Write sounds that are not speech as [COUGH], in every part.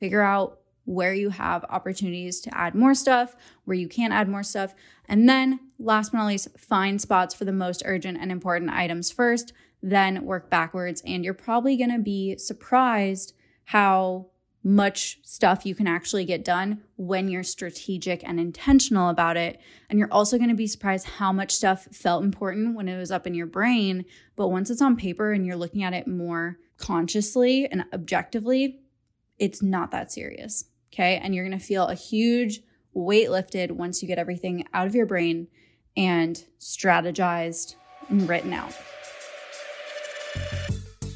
Figure out where you have opportunities to add more stuff, where you can add more stuff. And then, last but not least, find spots for the most urgent and important items first, then work backwards. And you're probably gonna be surprised how much stuff you can actually get done when you're strategic and intentional about it. And you're also going to be surprised how much stuff felt important when it was up in your brain. But once it's on paper and you're looking at it more consciously and objectively, it's not that serious. Okay. And you're going to feel a huge weight lifted once you get everything out of your brain and strategized and written out.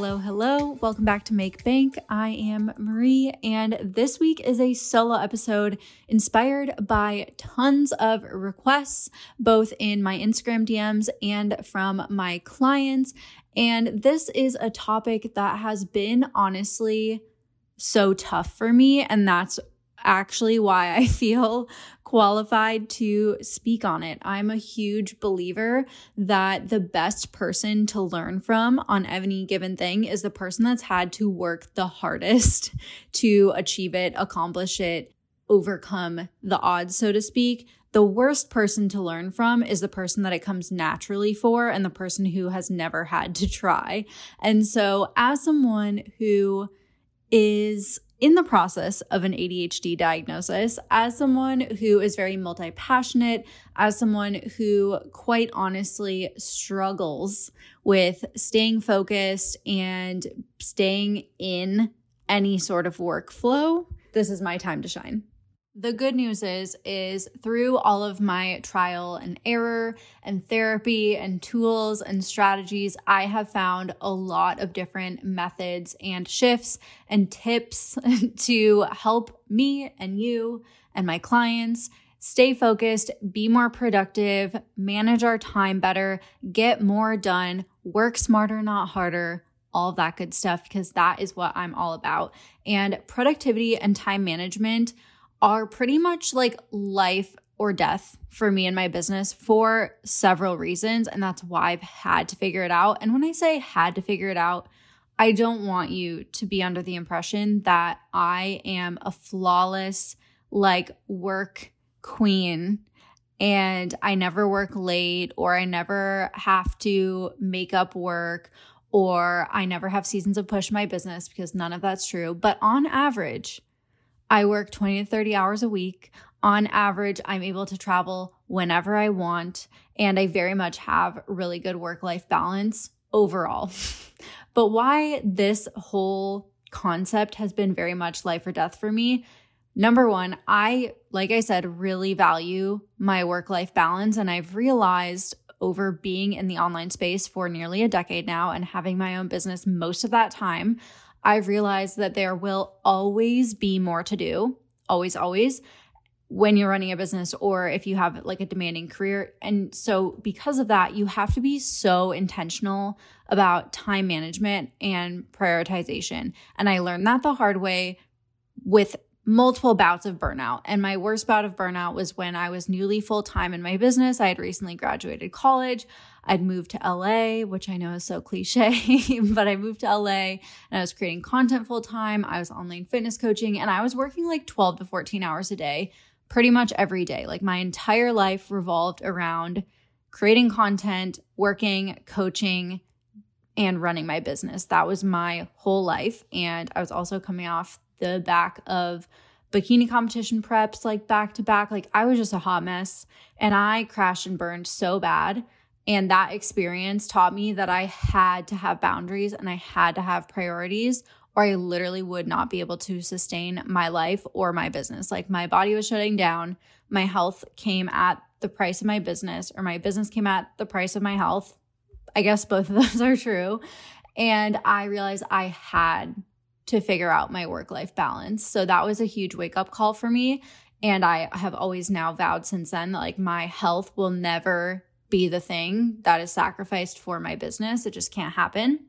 Hello, hello. Welcome back to Make Bank. I am Marie, and this week is a solo episode inspired by tons of requests, both in my Instagram DMs and from my clients. And this is a topic that has been honestly so tough for me, and that's actually why I [LAUGHS] feel qualified to speak on it. I'm a huge believer that the best person to learn from on any given thing is the person that's had to work the hardest [LAUGHS] to achieve it, accomplish it, overcome the odds, so to speak. The worst person to learn from is the person that it comes naturally for and the person who has never had to try. And so, as someone who is in the process of an ADHD diagnosis, as someone who is very multi passionate, as someone who quite honestly struggles with staying focused and staying in any sort of workflow, this is my time to shine. The good news is is through all of my trial and error and therapy and tools and strategies, I have found a lot of different methods and shifts and tips [LAUGHS] to help me and you and my clients stay focused, be more productive, manage our time better, get more done, work smarter, not harder, all that good stuff, because that is what I'm all about. And productivity and time management are pretty much like life or death for me and my business for several reasons. And that's why I've had to figure it out. And when I say had to figure it out, I don't want you to be under the impression that I am a flawless, like, work queen and I never work late or I never have to make up work or I never have seasons of push my business because none of that's true. But on average, I work 20 to 30 hours a week. On average, I'm able to travel whenever I want, and I very much have really good work life balance overall. [LAUGHS] but why this whole concept has been very much life or death for me. Number one, I, like I said, really value my work life balance. And I've realized over being in the online space for nearly a decade now and having my own business most of that time, I've realized that there will always be more to do, always, always when you're running a business or if you have like a demanding career. And so, because of that, you have to be so intentional about time management and prioritization. And I learned that the hard way with multiple bouts of burnout. And my worst bout of burnout was when I was newly full time in my business. I had recently graduated college. I'd moved to LA, which I know is so cliche, [LAUGHS] but I moved to LA and I was creating content full time. I was online fitness coaching and I was working like 12 to 14 hours a day, pretty much every day. Like my entire life revolved around creating content, working, coaching, and running my business. That was my whole life. And I was also coming off the back of bikini competition preps, like back to back. Like I was just a hot mess and I crashed and burned so bad. And that experience taught me that I had to have boundaries and I had to have priorities, or I literally would not be able to sustain my life or my business. Like my body was shutting down. My health came at the price of my business, or my business came at the price of my health. I guess both of [LAUGHS] those are true. And I realized I had to figure out my work life balance. So that was a huge wake up call for me. And I have always now vowed since then that like my health will never be the thing that is sacrificed for my business. It just can't happen.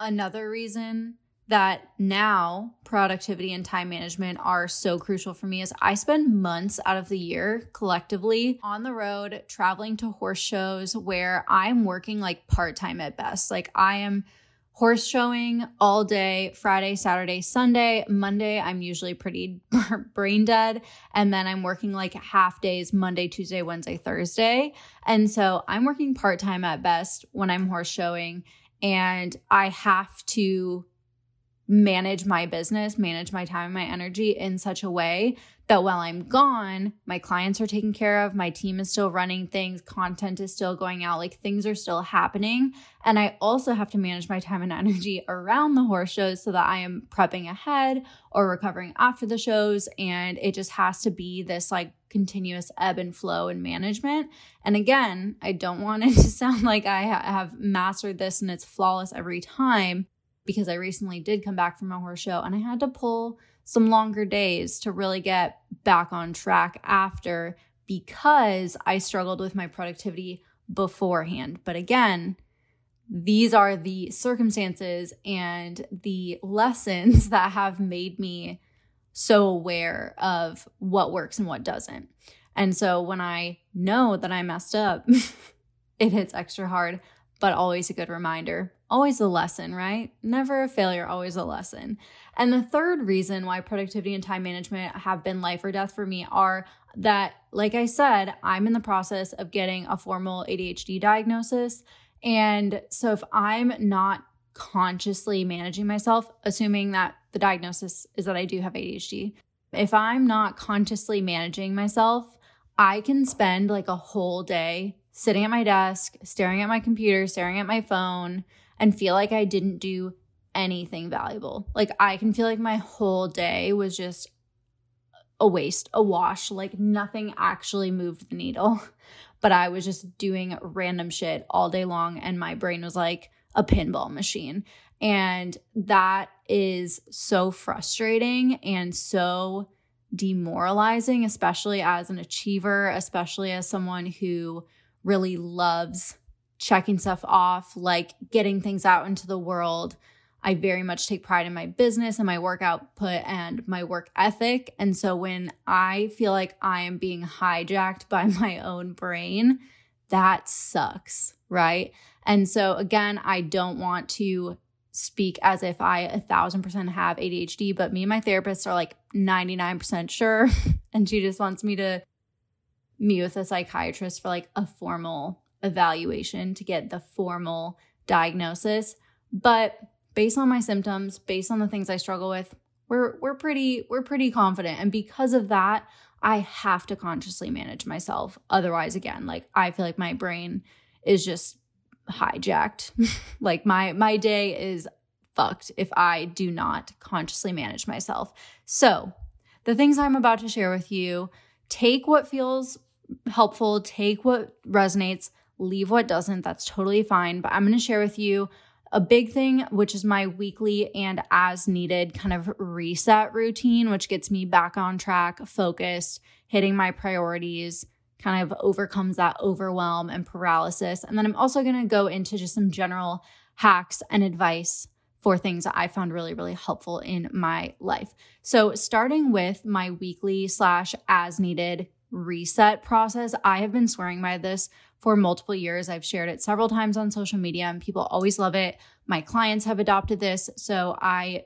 Another reason that now productivity and time management are so crucial for me is I spend months out of the year collectively on the road traveling to horse shows where I'm working like part time at best. Like I am horse showing all day Friday, Saturday, Sunday. Monday, I'm usually pretty [LAUGHS] brain dead. And then I'm working like half days Monday, Tuesday, Wednesday, Thursday. And so I'm working part time at best when I'm horse showing. And I have to manage my business, manage my time, and my energy in such a way that while I'm gone, my clients are taken care of, my team is still running things, content is still going out, like things are still happening. And I also have to manage my time and energy around the horse shows so that I am prepping ahead or recovering after the shows. And it just has to be this like continuous ebb and flow and management. And again, I don't want it [LAUGHS] to sound like I have mastered this and it's flawless every time because I recently did come back from a horse show and I had to pull some longer days to really get back on track after because I struggled with my productivity beforehand. But again, these are the circumstances and the lessons [LAUGHS] that have made me so aware of what works and what doesn't. And so when I know that I messed up, [LAUGHS] it hits extra hard, but always a good reminder always a lesson, right? Never a failure, always a lesson. And the third reason why productivity and time management have been life or death for me are that, like I said, I'm in the process of getting a formal ADHD diagnosis. And so if I'm not consciously managing myself, assuming that the diagnosis is that I do have ADHD, if I'm not consciously managing myself, I can spend like a whole day sitting at my desk, staring at my computer, staring at my phone, and feel like I didn't do anything valuable. Like I can feel like my whole day was just a waste, a wash, like nothing actually moved the needle. [LAUGHS] But I was just doing random shit all day long and my brain was like a pinball machine. And that is so frustrating and so demoralizing, especially as an achiever, especially as someone who really loves checking stuff off, like getting things out into the world. I very much take pride in my business and my work output and my work ethic. And so when I feel like I am being hijacked by [LAUGHS] my own brain, that sucks, right? And so again, I don't want to speak as if I a thousand percent have ADHD, but me and my therapist are like 99% sure. [LAUGHS] and she just wants me to meet with a psychiatrist for like a formal evaluation to get the formal diagnosis. But based on my symptoms, based on the things I struggle with, we're we're pretty we're pretty confident. And because of that, I have to consciously manage myself. Otherwise, again, like I feel like my brain is just hijacked. [LAUGHS] like my my day is fucked if I do not consciously manage myself. So, the things I'm about to share with you, take what feels helpful, take what resonates, leave what doesn't. That's totally fine. But I'm going to share with you a big thing, which is my weekly and as needed kind of reset routine, which gets me back on track, focused, hitting my priorities, kind of overcomes that overwhelm and paralysis. And then I'm also going to go into just some general hacks and advice for things that I found really, really helpful in my life. So, starting with my weekly slash as needed reset process, I have been swearing by this for multiple years. I've shared it several times on social media and people always love it. My clients have adopted this. So I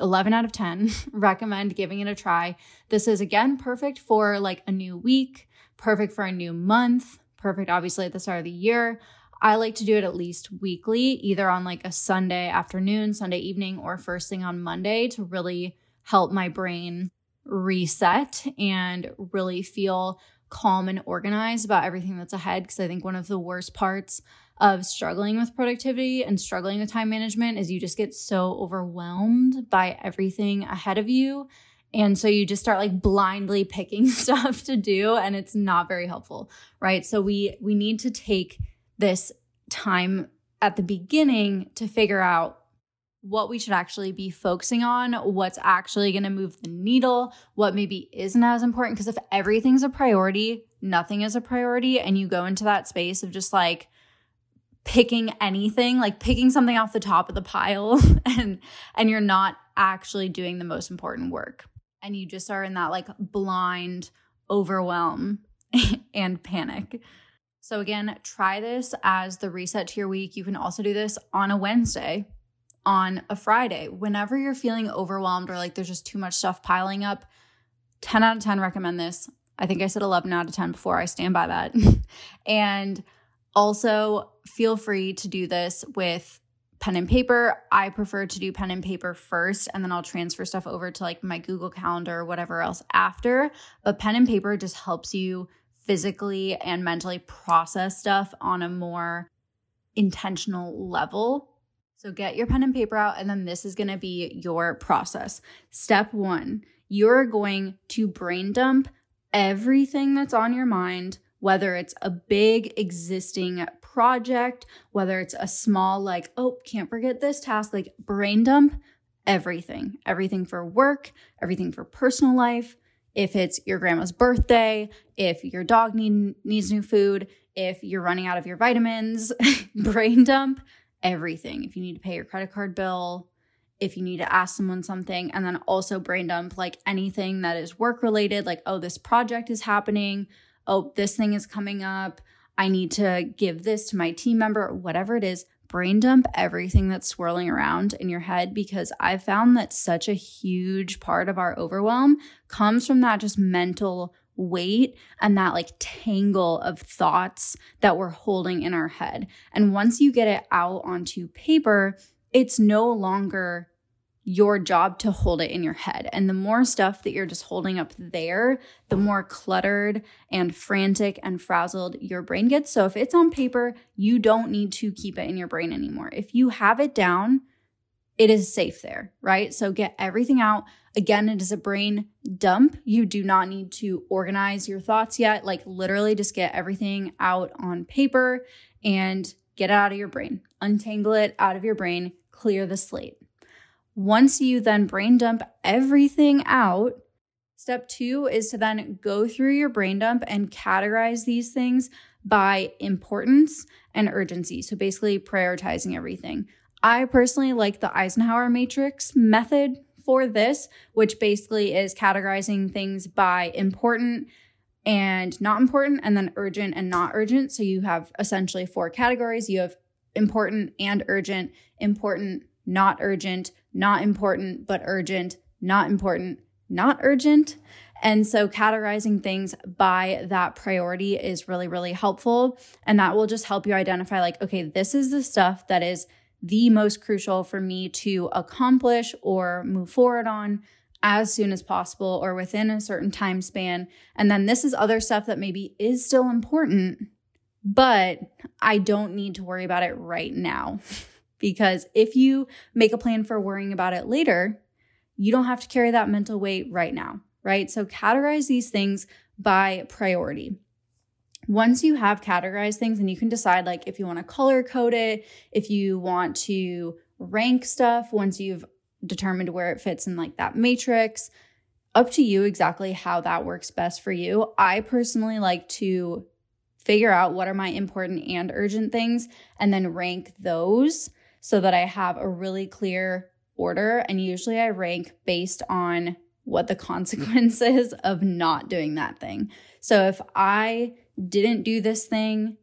11 out of 10 [LAUGHS] recommend giving it a try. This is again perfect for like a new week, perfect for a new month, perfect obviously at the start of the year. I like to do it at least weekly, either on like a Sunday afternoon, Sunday evening, or first thing on Monday to really help my brain reset and really feel calm and organized about everything that's ahead. Because I think one of the worst parts of struggling with productivity and struggling with time management is you just get so overwhelmed by everything ahead of you. And so you just start like blindly [LAUGHS] picking stuff to do and it's not very helpful, right? So we we need to take this time at the beginning to figure out what we should actually be focusing on, what's actually going to move the needle, what maybe isn't as important. Because if everything's a priority, nothing is a priority, and you go into that space of just like picking anything, like picking something off the top of the pile, [LAUGHS] and and you're not actually doing the most important work, and you just are in that like blind overwhelm [LAUGHS] and panic. So, again, try this as the reset to your week. You can also do this on a Wednesday on a Friday. Whenever you're feeling overwhelmed or like there's just too much stuff piling up, 10 out of 10 recommend this. I think I said 11 out of 10 before. I stand by that. [LAUGHS] and also feel free to do this with pen and paper. I prefer to do pen and paper first, and then I'll transfer stuff over to like my Google Calendar or whatever else after. But pen and paper just helps you physically and mentally process stuff on a more intentional level so get your pen and paper out, and then this is gonna be your process. Step one, you're going to brain dump everything that's on your mind, whether it's a big existing project, whether it's a small, like, oh, can't forget this task, like brain dump everything, everything for work, everything for personal life. If it's your grandma's birthday, if your dog need, needs new food, if you're running out of your vitamins, [LAUGHS] brain dump everything. If you need to pay your credit card bill, if you need to ask someone something, and then also brain dump like anything that is work related, like, oh, this project is happening. Oh, this thing is coming up. I need to give this to my team member, whatever it is. Brain dump everything that's swirling around in your head because I've found that such a huge part of our overwhelm comes from that just mental weight and that like tangle of thoughts that we're holding in our head. And once you get it out onto paper, it's no longer your job to hold it in your head. And the more stuff that you're just holding up there, the more cluttered and frantic and frazzled your brain gets. So if it's on paper, you don't need to keep it in your brain anymore. If you have it down, it is safe there, right? So get everything out. Again, it is a brain dump. You do not need to organize your thoughts yet. Like, literally, just get everything out on paper and get it out of your brain. Untangle it out of your brain, clear the slate. Once you then brain dump everything out, step two is to then go through your brain dump and categorize these things by importance and urgency. So, basically, prioritizing everything. I personally like the Eisenhower matrix method for this, which basically is categorizing things by important and not important, and then urgent and not urgent. So you have essentially four categories you have important and urgent, important, not urgent, not important, but urgent, not important, not urgent. And so categorizing things by that priority is really, really helpful. And that will just help you identify, like, okay, this is the stuff that is the most crucial for me to accomplish or move forward on as soon as possible or within a certain time span. And then this is other stuff that maybe is still important, but I don't need to worry about it right now. [LAUGHS] because if you make a plan for worrying about it later, you don't have to carry that mental weight right now, right? So categorize these things by priority once you have categorized things and you can decide like if you want to color code it, if you want to rank stuff once you've determined where it fits in like that matrix, up to you exactly how that works best for you. I personally like to figure out what are my important and urgent things and then rank those so that I have a really clear order. And usually I rank based on what the [LAUGHS] consequences of not doing that thing. So if I didn't do this thing,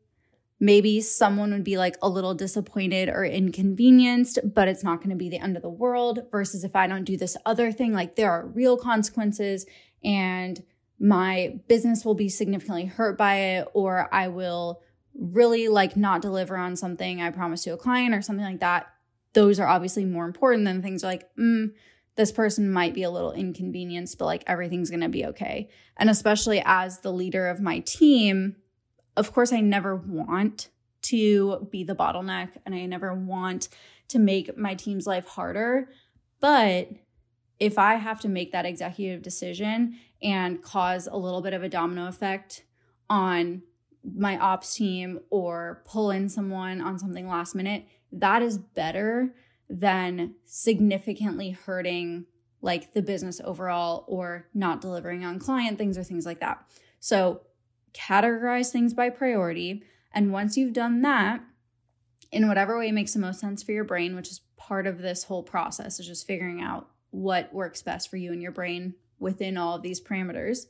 maybe someone would be like a little disappointed or inconvenienced, but it's not going to be the end of the world. Versus if I don't do this other thing, like there are real consequences and my business will be significantly hurt by it, or I will really like not deliver on something I promised to a client or something like that. Those are obviously more important than things like, mm, this person might be a little inconvenienced, but like everything's going to be okay. And especially as the leader of my team, of course, I never want to be the bottleneck and I never want to make my team's life harder. But if I have to make that executive decision and cause a little bit of a domino effect on my ops team or pull in someone on something last minute, that is better than significantly hurting like the business overall or not delivering on client things or things like that. So categorize things by priority. And once you've done that, in whatever way makes the most sense for your brain, which is part of this whole process, is just figuring out what works best for you and your brain within all of these parameters.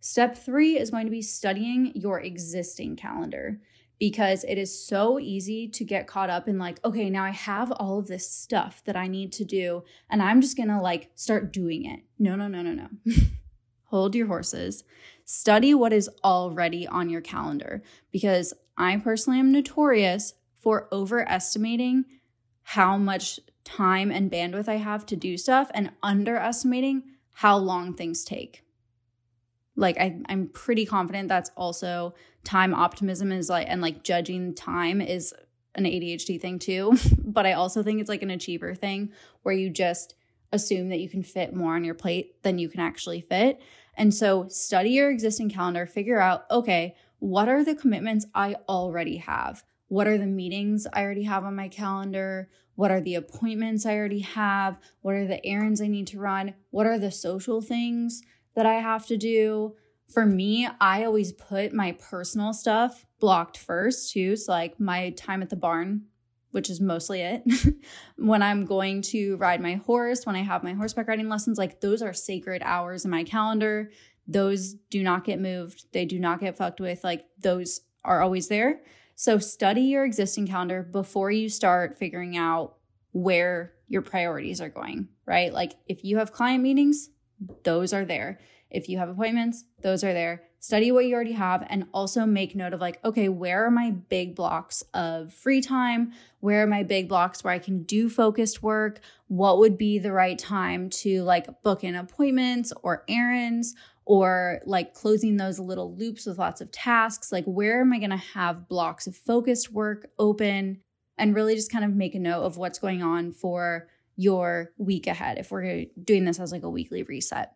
Step three is going to be studying your existing calendar because it is so easy to get caught up in like, okay, now I have all of this stuff that I need to do, and I'm just gonna like start doing it. No, no, no, no, no. [LAUGHS] Hold your horses. Study what is already on your calendar because I personally am notorious for overestimating how much time and bandwidth I have to do stuff and underestimating how long things take like I, i'm pretty confident that's also time optimism is like and like judging time is an adhd thing too. [LAUGHS] But i also think it's like an achiever thing where you just assume that you can fit more on your plate than you can actually fit. And so study your existing calendar figure out okay what are the commitments i already have? What are the meetings i already have on my calendar? What are the appointments i already have? What are the errands i need to run? What are the social things that I have to do. For me, I always put my personal stuff blocked first too. So, like my time at the barn, which is mostly it. [LAUGHS] when I'm going to ride my horse, when I have my horseback riding lessons, like those are sacred hours in my calendar. Those do not get moved, they do not get fucked with. Like those are always there. So, study your existing calendar before you start figuring out where your priorities are going, right? Like if you have client meetings, those are there. If you have appointments, those are there. Study what you already have and also make note of like, okay, where are my big blocks of free time? Where are my big blocks where I can do focused work? What would be the right time to like book in appointments or errands or like closing those little loops with lots of tasks? Like, where am I going to have blocks of focused work open? And really just kind of make a note of what's going on for your week ahead if we're doing this as like a weekly reset.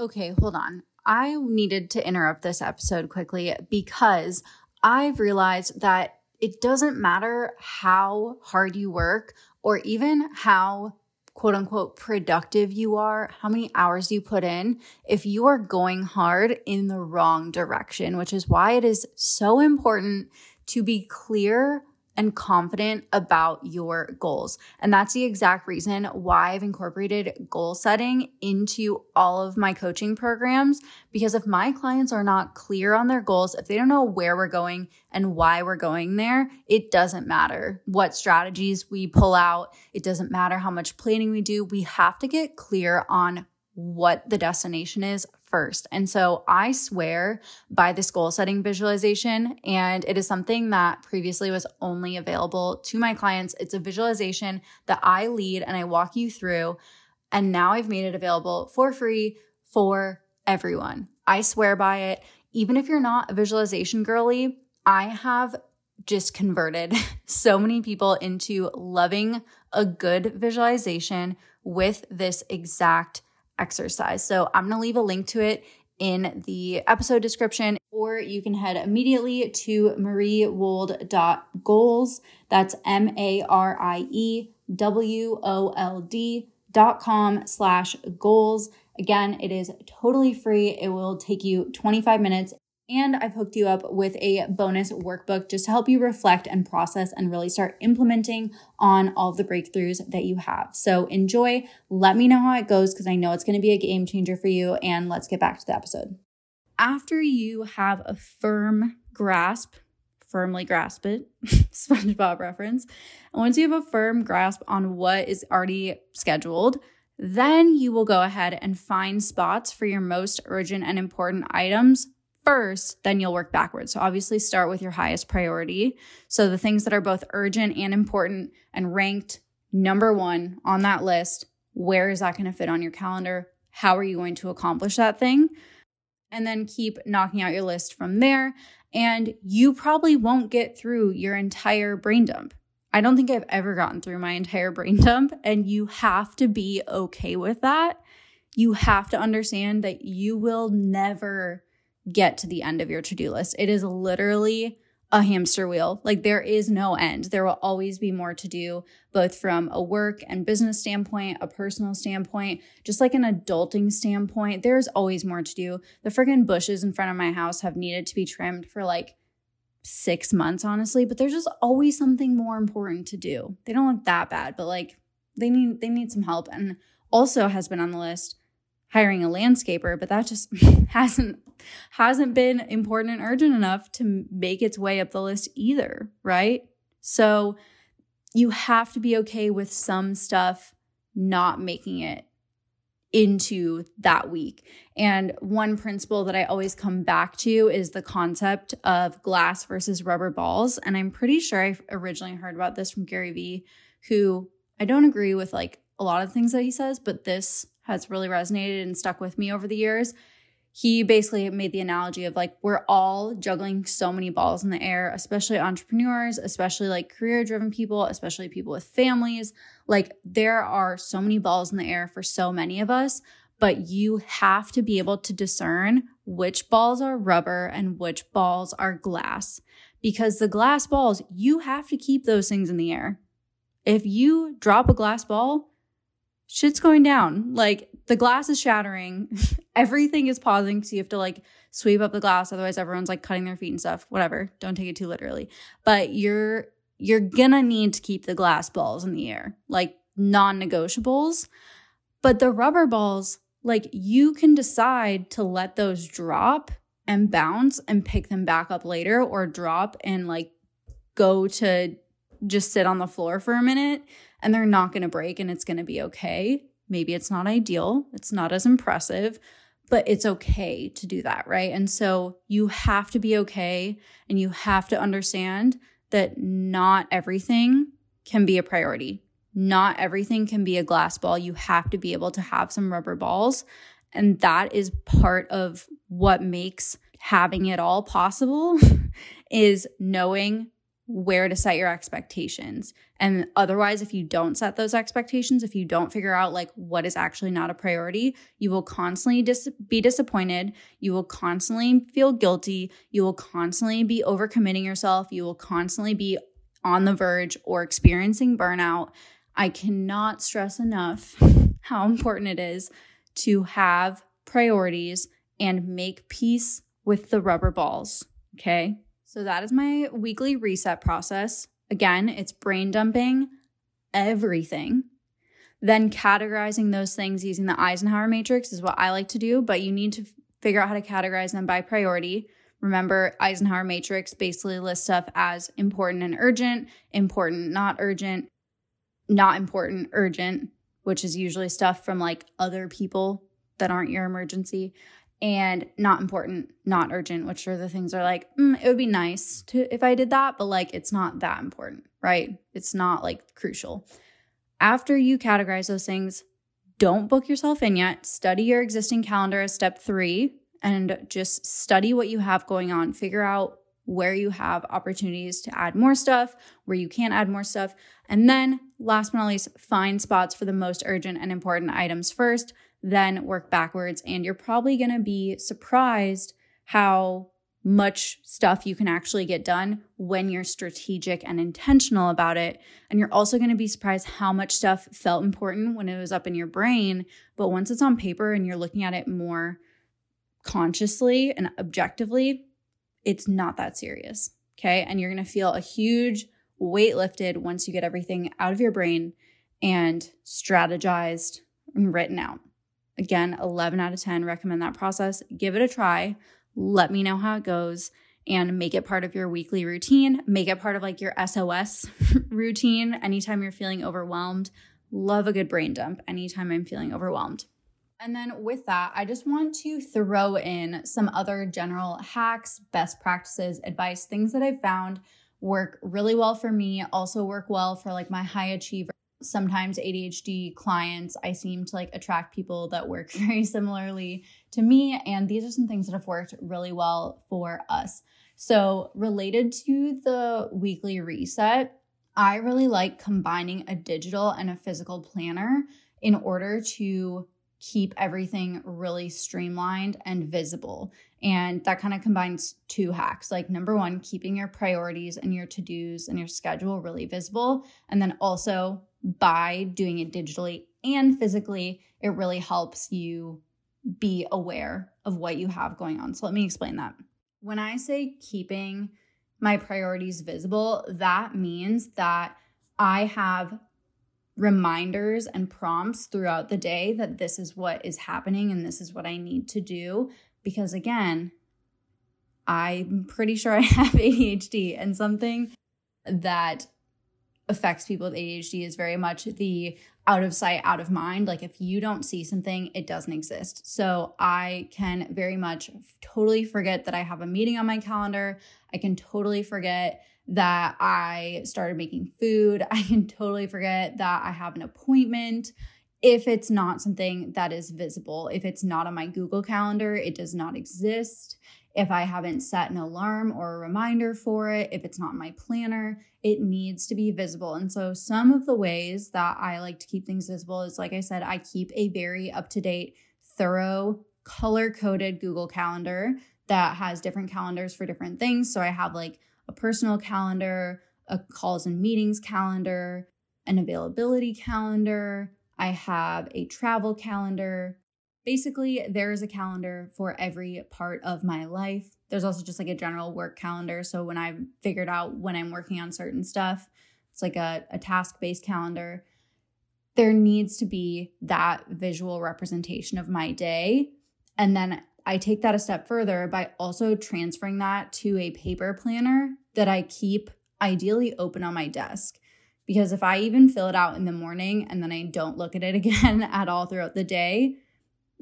Okay, hold on. I needed to interrupt this episode quickly because I've realized that it doesn't matter how hard you work or even how quote unquote productive you are, how many hours you put in, if you are going hard in the wrong direction, which is why it is so important to be clear and confident about your goals. And that's the exact reason why I've incorporated goal setting into all of my coaching programs. Because if my clients are not clear on their goals, if they don't know where we're going and why we're going there, it doesn't matter what strategies we pull out. It doesn't matter how much planning we do. We have to get clear on what the destination is first. And so I swear by this goal setting visualization, and it is something that previously was only available to my clients. It's a visualization that I lead and I walk you through. And now I've made it available for free for everyone. I swear by it. Even if you're not a visualization girly, I have just converted [LAUGHS] so many people into loving a good visualization with this exact exercise. So I'm going to leave a link to it in the episode description, or you can head immediately to mariewold.goals. That's M A R I E W O L D dot com slash goals. Again, it is totally free. It will take you 25 minutes and I've hooked you up with a bonus workbook just to help you reflect and process and really start implementing on all the breakthroughs that you have. So enjoy. Let me know how it goes because I know it's going to be a game changer for you. And let's get back to the episode. After you have a firm grasp, firmly grasp it, [LAUGHS] SpongeBob reference. And once you have a firm grasp on what is already scheduled, then you will go ahead and find spots for your most urgent and important items first, then you'll work backwards. So obviously start with your highest priority. So the things that are both urgent and important and ranked number one on that list, where is that going to fit on your calendar? How are you going to accomplish that thing? And then keep knocking out your list from there. And you probably won't get through your entire brain dump. I don't think I've ever gotten through my entire brain dump, and you have to be okay with that. You have to understand that you will never get to the end of your to do list. It is literally a hamster wheel. Like there is no end. There will always be more to do, both from a work and business standpoint, a personal standpoint, just like an adulting standpoint. There's always more to do. The freaking bushes in front of my house have needed to be trimmed for like six months, honestly, but there's just always something more important to do. They don't look that bad, but like they need they need some help. And also has been on the list hiring a landscaper, but that just [LAUGHS] hasn't hasn't been important and urgent enough to make its way up the list either, right? So you have to be okay with some stuff not making it into that week. And one principle that I always come back to is the concept of glass versus rubber balls. And I'm pretty sure I originally heard about this from Gary Vee, who I don't agree with like a lot of things that he says, but this has really resonated and stuck with me over the years. He basically made the analogy of like, we're all juggling so many balls in the air, especially entrepreneurs, especially like career driven people, especially people with families. Like, there are so many balls in the air for so many of us, but you have to be able to discern which balls are rubber and which balls are glass. Because the glass balls, you have to keep those things in the air. If you drop a glass ball, shit's going down. Like the glass is shattering. [LAUGHS] Everything is pausing. So you have to like sweep up the glass. Otherwise everyone's like cutting their feet and stuff. Whatever. Don't take it too literally. But you're you're gonna need to keep the glass balls in the air, like non-negotiables. But the rubber balls, like you can decide to let those drop and bounce and pick them back up later or drop and like go to just sit on the floor for a minute and they're not going to break and it's going to be okay. Maybe it's not ideal, it's not as impressive, but it's okay to do that, right? And so you have to be okay and you have to understand that not everything can be a priority. Not everything can be a glass ball. You have to be able to have some rubber balls. And that is part of what makes having it all possible [LAUGHS] is knowing where to set your expectations. And otherwise, if you don't set those expectations, if you don't figure out like what is actually not a priority, you will constantly dis- be disappointed. You will constantly feel guilty. You will constantly be overcommitting yourself. You will constantly be on the verge or experiencing burnout. I cannot stress enough [LAUGHS] how important it is to have priorities and make peace with the rubber balls. Okay. So that is my weekly reset process. Again, it's brain dumping everything. Then categorizing those things using the Eisenhower matrix is what I like to do, but you need to figure out how to categorize them by priority. Remember, Eisenhower matrix basically lists stuff as important and urgent, important, not urgent, not important, urgent, which is usually stuff from like other people that aren't your emergency, and not important, not urgent, which are the things are like, mm, it would be nice to if I did that, but like it's not that important, right? It's not like crucial. After you categorize those things, don't book yourself in yet. Study your existing calendar as step three and just study what you have going on. Figure out where you have opportunities to add more stuff, where you can add more stuff. And then, last but not least, find spots for the most urgent and important items first then work backwards. And you're probably going to be surprised how much stuff you can actually get done when you're strategic and intentional about it. And you're also going to be surprised how much stuff felt important when it was up in your brain. But once it's on paper and you're looking at it more consciously and objectively, it's not that serious. Okay. And you're going to feel a huge weight lifted once you get everything out of your brain and strategized and written out. Again, 11 out of 10 recommend that process. Give it a try. Let me know how it goes and make it part of your weekly routine. Make it part of like your SOS [LAUGHS] routine anytime you're feeling overwhelmed. Love a good brain dump anytime I'm feeling overwhelmed. And then with that, I just want to throw in some other general hacks, best practices, advice, things that I've found work really well for me, also work well for like my high achiever sometimes ADHD clients, I seem to like attract people that work [LAUGHS] very similarly to me. And these are some things that have worked really well for us. So, related to the weekly reset, I really like combining a digital and a physical planner in order to keep everything really streamlined and visible. And that kind of combines two hacks. Like, number one, keeping your priorities and your to dos and your schedule really visible. And then also by doing it digitally and physically, it really helps you be aware of what you have going on. So, let me explain that. When I say keeping my priorities visible, that means that I have reminders and prompts throughout the day that this is what is happening and this is what I need to do. Because again, I'm pretty sure I [LAUGHS] have ADHD, and something that affects people with ADHD is very much the out of sight, out of mind. Like if you don't see something, it doesn't exist. So I can very much totally forget that I have a meeting on my calendar. I can totally forget that I started making food. [LAUGHS] I can totally forget that I have an appointment. If it's not something that is visible, if it's not on my Google Calendar, it does not exist. If I haven't set an alarm or a reminder for it, if it's not my planner, it needs to be visible. And so, some of the ways that I like to keep things visible is like I said, I keep a very up to date, thorough, color coded Google Calendar that has different calendars for different things. So, I have like a personal calendar, a calls and meetings calendar, an availability calendar. I have a travel calendar. Basically, there is a calendar for every part of my life. There's also just like a general work calendar. So when I've figured out when I'm working on certain stuff, it's like a, a task based calendar. There needs to be that visual representation of my day. And then I take that a step further by also transferring that to a paper planner that I keep ideally open on my desk. Because if I even fill it out in the morning and then I don't look at it [LAUGHS] again at all throughout the day,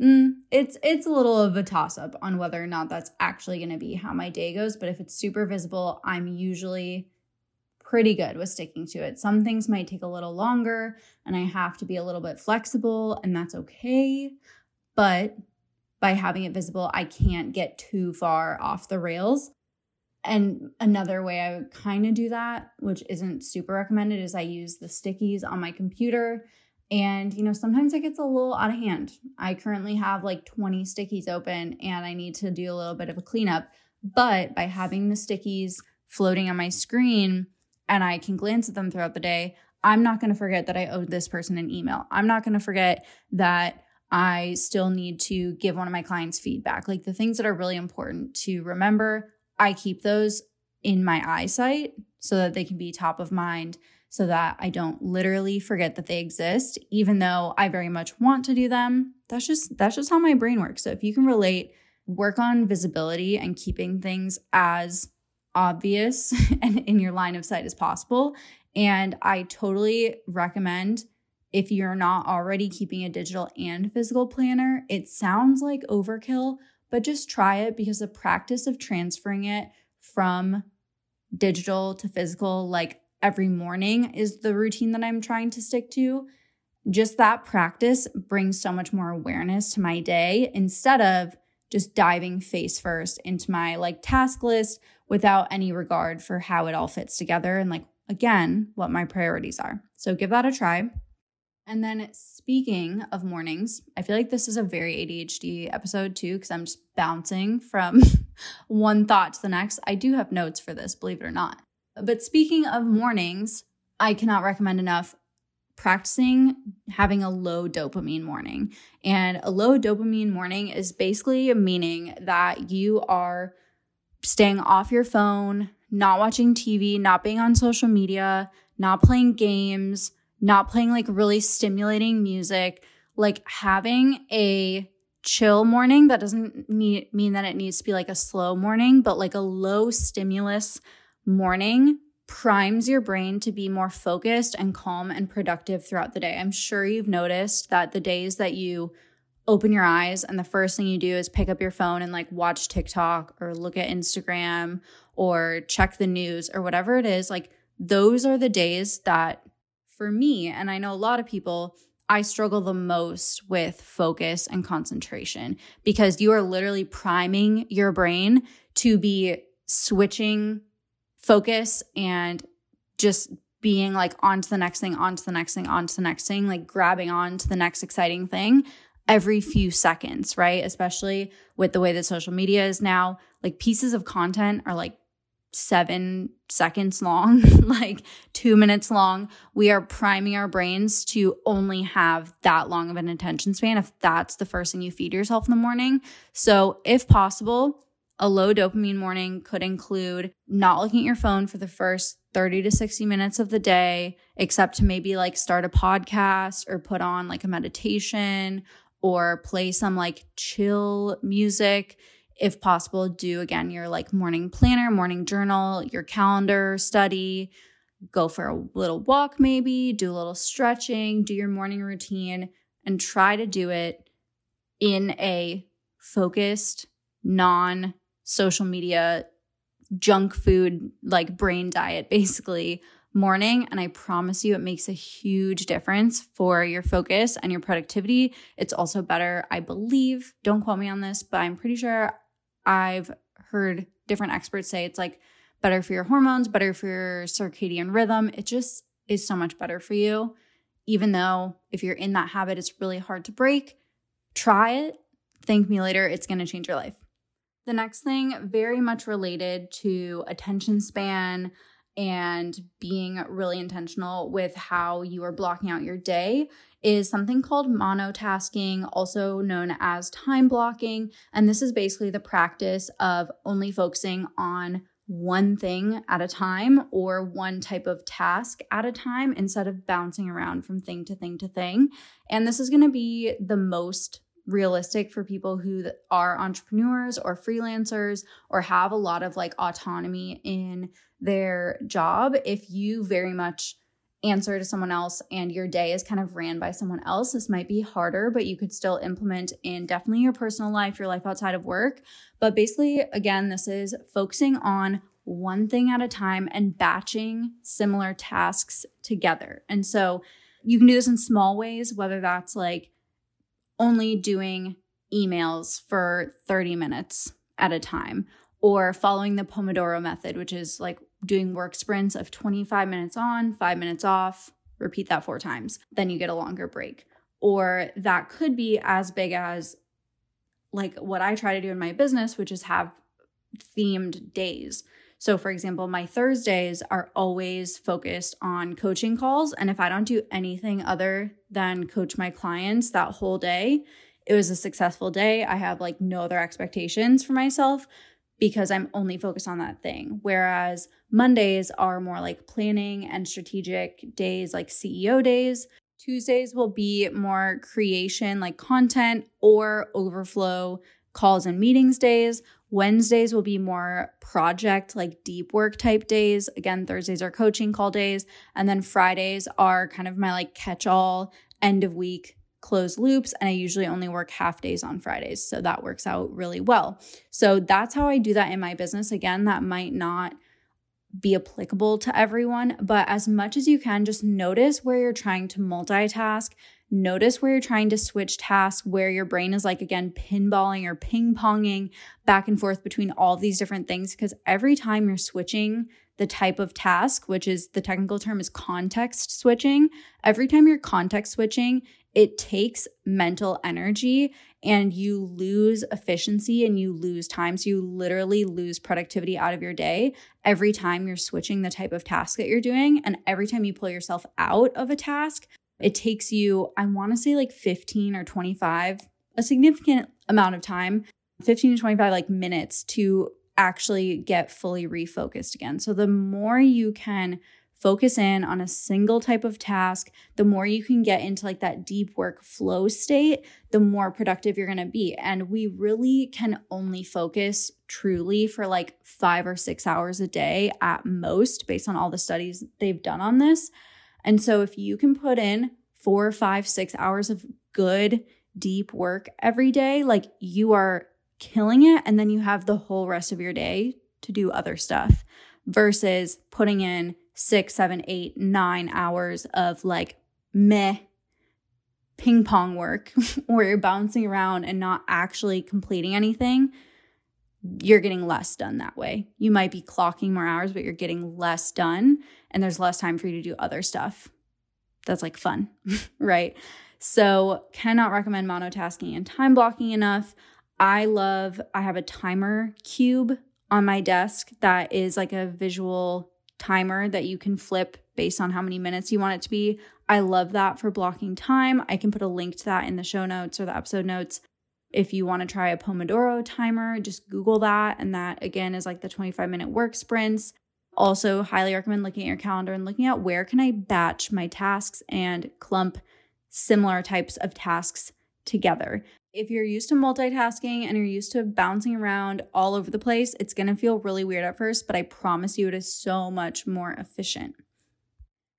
mm, it's it's a little of a toss up on whether or not that's actually going to be how my day goes. But if it's super visible, I'm usually pretty good with sticking to it. Some things might take a little longer and I have to be a little bit flexible, and that's okay. But by having it visible, I can't get too far off the rails. And another way I would kind of do that, which isn't super recommended, is I use the stickies on my computer. And, you know, sometimes it gets a little out of hand. I currently have like 20 stickies open and I need to do a little bit of a cleanup. But by having the stickies floating on my screen and I can glance at them throughout the day, I'm not going to forget that I owed this person an email. I'm not going to forget that I still need to give one of my clients feedback. Like the things that are really important to remember, I keep those in my eyesight so that they can be top of mind so that I don't literally forget that they exist even though I very much want to do them. That's just that's just how my brain works. So if you can relate, work on visibility and keeping things as obvious [LAUGHS] and in your line of sight as possible. And I totally recommend if you're not already keeping a digital and physical planner, it sounds like overkill, but just try it because the practice of transferring it from digital to physical, like every morning, is the routine that I'm trying to stick to. Just that practice brings so much more awareness to my day instead of just diving face first into my like task list without any regard for how it all fits together and like again what my priorities are. So give that a try. And then speaking of mornings, I feel like this is a very ADHD episode too, because I'm just bouncing from [LAUGHS] one thought to the next. I do have notes for this, believe it or not. But speaking of mornings, I cannot recommend enough practicing having a low dopamine morning. And a low dopamine morning is basically meaning that you are staying off your phone, not watching TV, not being on social media, not playing games not playing like really stimulating music, like having a chill morning that doesn't need, mean that it needs to be like a slow morning, but like a low stimulus morning primes your brain to be more focused and calm and productive throughout the day. I'm sure you've noticed that the days that you open your eyes and the first thing you do is pick up your phone and like watch TikTok or look at Instagram or check the news or whatever it is, like those are the days that for me, and I know a lot of people, I struggle the most with focus and concentration because you are literally priming your brain to be switching focus and just being like on to the next thing, on to the next thing, on to the next thing, like grabbing on to the next exciting thing every few seconds, right? Especially with the way that social media is now, like pieces of content are like seven seconds long, [LAUGHS] like two minutes long. We are priming our brains to only have that long of an attention span if that's the first thing you feed yourself in the morning. So, if possible, a low dopamine morning could include not looking at your phone for the first 30 to 60 minutes of the day, except to maybe like start a podcast or put on like a meditation or play some like chill music. If possible, do again your like morning planner, morning journal, your calendar study, go for a little walk, maybe do a little stretching, do your morning routine, and try to do it in a focused, non social media, junk food, like brain diet, [LAUGHS] basically morning. And I promise you, it makes a huge difference for your focus and your productivity. It's also better, I believe, don't quote me on this, but I'm pretty sure I've heard different experts say it's like better for your hormones, better for your circadian rhythm. It just is so much better for you. Even though if you're in that habit, it's really hard to break, try it. Thank me later. It's going to change your life. The next thing, very much related to attention span and being really intentional with how you are blocking out your day, is something called monotasking, also known as time blocking. And this is basically the practice of only focusing on one thing at a time or one type of task at a time instead of bouncing around from thing to thing to thing. And this is going to be the most realistic for people who are entrepreneurs or freelancers or have a lot of like autonomy in their job. If you very much answer to someone else and your day is kind of ran by someone else, this might be harder, but you could still implement in definitely your personal life, your life outside of work. But basically, again, this is focusing on one thing at a time and batching similar tasks together. And so you can do this in small ways, whether that's like only doing emails for 30 minutes at a time or following the Pomodoro method, which is like doing work sprints of 25 minutes on, five minutes off, repeat that four times. Then you get a longer break. Or that could be as big as like what I try to do in my business, which is have themed days. So, for example, my Thursdays are always focused on coaching calls. And if I don't do anything other than coach my clients that whole day, it was a successful day. I have like no other expectations for myself because I'm only focused on that thing. Whereas Mondays are more like planning and strategic days, like CEO days. Tuesdays will be more creation, like content or overflow calls and meetings days. Wednesdays will be more project, like deep work type days. Again, Thursdays are coaching call days. And then Fridays are kind of my like catch all end of week closed loops and I usually only work half days on Fridays. So that works out really well. So that's how I do that in my business. Again, that might not be applicable to everyone, but as much as you can, just notice where you're trying to multitask. Notice where you're trying to switch tasks, where your brain is like, again, pinballing or ping ponging back and forth between all these different things. Because every time you're switching the type of task, which is the technical term is context switching, every time you're context switching, it takes mental energy and you lose efficiency and you lose time. So you literally lose productivity out of your day every time you're switching the type of task that you're doing. And every time you pull yourself out of a task, it takes you, I want to say like 15 or 25, a significant amount of time, 15 to 25 like minutes to actually get fully refocused again. So the more you can focus in on a single type of task, the more you can get into like that deep work flow state, the more productive you're going to be. And we really can only focus truly for like 5 or 6 hours a day at most based on all the studies they've done on this. And so if you can put in four, five, six hours of good, deep work every day, like you are killing it. And then you have the whole rest of your day to do other stuff versus putting in six, seven, eight, nine hours of like meh ping pong work [LAUGHS] where you're bouncing around and not actually completing anything, you're getting less done that way. You might be clocking more hours, but you're getting less done and there's less time for you to do other stuff. That's like fun, [LAUGHS] right? So, cannot recommend monotasking and time blocking enough. I love, I have a timer cube on my desk that is like a visual timer that you can flip based on how many minutes you want it to be. I love that for blocking time. I can put a link to that in the show notes or the episode notes. If you want to try a Pomodoro timer, just Google that. And that again is like the 25 minute work sprints. Also, highly recommend looking at your calendar and looking at where can I batch my tasks and clump similar types of tasks together. If you're used to multitasking and you're used to bouncing around all over the place, it's going to feel really weird at first, but I promise you it is so much more efficient.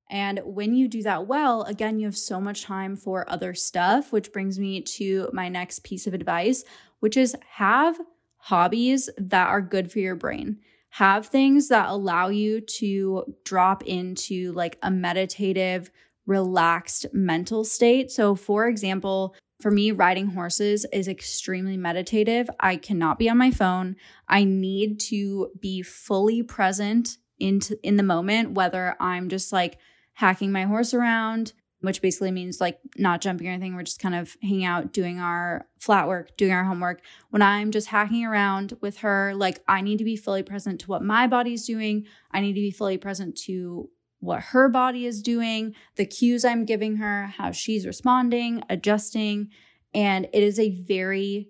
And when you do that well, again, you have so much time for other stuff, which brings me to my next piece of advice, which is have hobbies that are good for your brain. Have things that allow you to drop into like a meditative, relaxed mental state. So, for example, for me, riding horses is extremely meditative. I cannot be on my phone. I need to be fully present into in the moment, whether I'm just like hacking my horse around, which basically means like not jumping or anything. We're just kind of hanging out, doing our flat work, doing our homework. When I'm just hacking around with her, like I need to be fully present to what my body's doing. I need to be fully present to what her body is doing, the cues I'm giving her, how she's responding, adjusting. And it is a very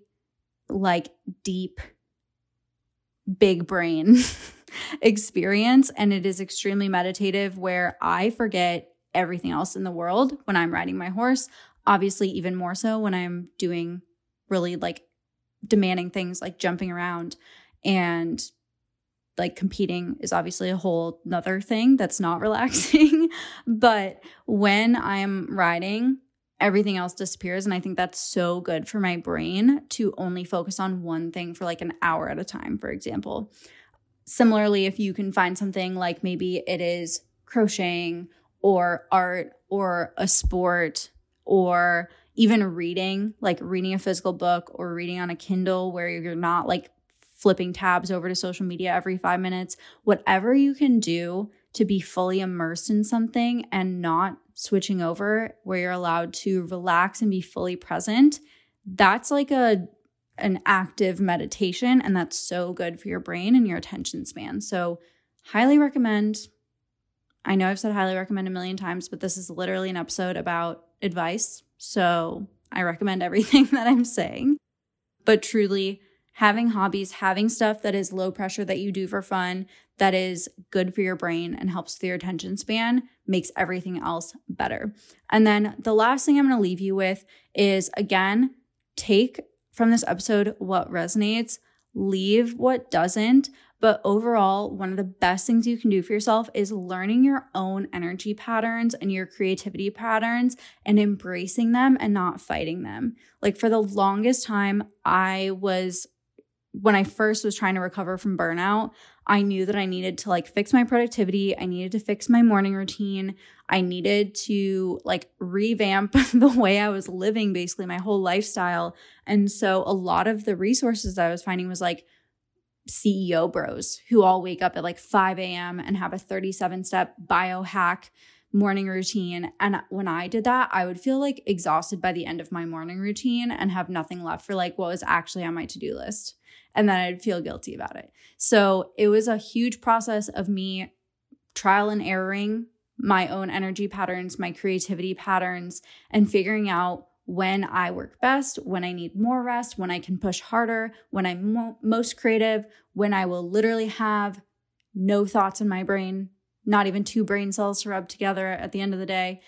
like deep, big brain [LAUGHS] experience. And it is extremely meditative where I forget everything else in the world when I'm riding my horse. Obviously, even more so when I'm doing really like demanding things like jumping around and like competing is obviously a whole nother thing that's not [LAUGHS] relaxing. but when I'm riding, everything else disappears. And I think that's so good for my brain to only focus on one thing for like an hour at a time, for example. Similarly, if you can find something like maybe it is crocheting or art or a sport or even reading, like reading a physical book or reading on a Kindle where you're not like flipping tabs over to social media every five minutes, whatever you can do to be fully immersed in something and not switching over where you're allowed to relax and be fully present, that's like a an active meditation and that's so good for your brain and your attention span. So, highly recommend. I know I've said highly recommend a million times, but this is literally an episode about advice. So, I recommend everything [LAUGHS] that I'm saying. But truly, having hobbies, having stuff that is low pressure that you do for fun, that is good for your brain and helps with your attention span, makes everything else better. And then the last thing I'm going to leave you with is again, take from this episode what resonates, leave what doesn't. But overall, one of the best things you can do for yourself is learning your own energy patterns and your creativity patterns and embracing them and not fighting them. Like for the longest time, I was, when I first was trying to recover from burnout, I knew that I needed to like fix my productivity. I needed to fix my morning routine. I needed to like revamp [LAUGHS] the way I was living basically my whole lifestyle. And so a lot of the resources I was finding was like CEO bros who all wake up at like 5 a.m. and have a 37 step biohack morning routine. And when I did that, I would feel like exhausted by the end of my morning routine and have nothing left for like what was actually on my to do list and then I'd feel guilty about it. So it was a huge process of me trial and erroring my own energy patterns, my creativity patterns, and figuring out when I work best, when I need more rest, when I can push harder, when I'm mo- most creative, when I will literally have no thoughts in my brain, not even two brain cells to rub together at the end of the day.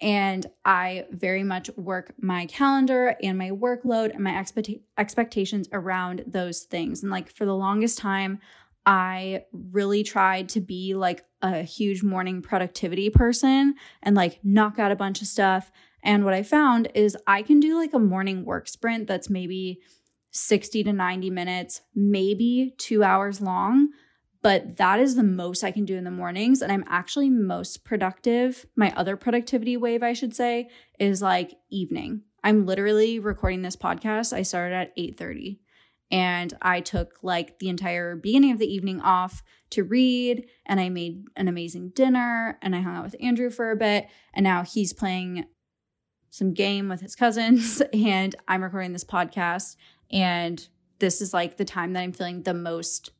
And I very much work my calendar and my workload and my expect- expectations around those things. And like for the longest time, I really tried to be like a huge morning productivity person and like knock out a bunch of stuff. And what I found is I can do like a morning work sprint that's maybe 60 to 90 minutes, maybe two hours long but that is the most I can do in the mornings. And I'm actually most productive. My other productivity wave, I should say, is like evening. I'm literally recording this podcast. I started at 8:30 and I took like the entire beginning of the evening off to read and I made an amazing dinner and I hung out with Andrew for a bit and now he's playing some game with his cousins [LAUGHS] and I'm recording this podcast. And this is like the time that I'm feeling the most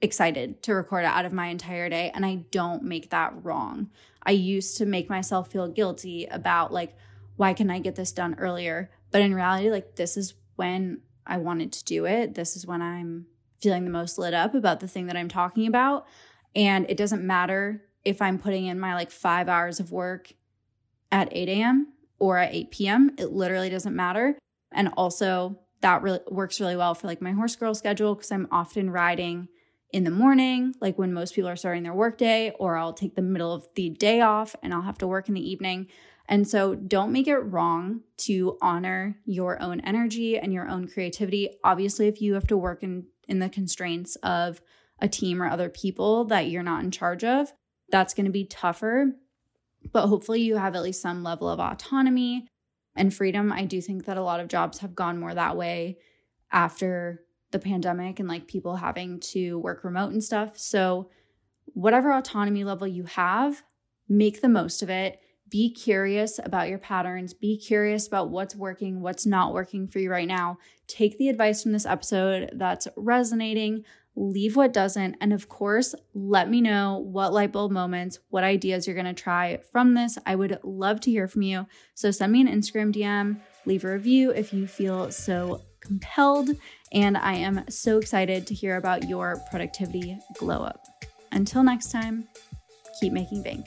excited to record out of my entire day. And I don't make that wrong. I used to make myself feel guilty about like, why can I get this done earlier? But in reality, like, this is when I wanted to do it. This is when I'm feeling the most lit up about the thing that I'm talking about. And it doesn't matter if I'm putting in my like five hours of work at 8 a.m. or at 8 p.m., it literally doesn't matter. And also, that really works really well for like my horse girl schedule because I'm often riding in the morning, like when most people are starting their workday, or I'll take the middle of the day off and I'll have to work in the evening. And so don't make it wrong to honor your own energy and your own creativity. Obviously, if you have to work in, in the constraints of a team or other people that you're not in charge of, that's going to be tougher. But hopefully, you have at least some level of autonomy and freedom. I do think that a lot of jobs have gone more that way after the pandemic and like people having to work remote and stuff. So, whatever autonomy level you have, make the most of it. Be curious about your patterns. Be curious about what's working, what's not working for you right now. Take the advice from this episode that's resonating leave what doesn't. And of course, let me know what light bulb moments, what ideas you're going to try from this. I would love to hear from you. So send me an Instagram DM, leave a review if you feel so compelled. And I am so excited to hear about your productivity glow up. Until next time, keep making bank.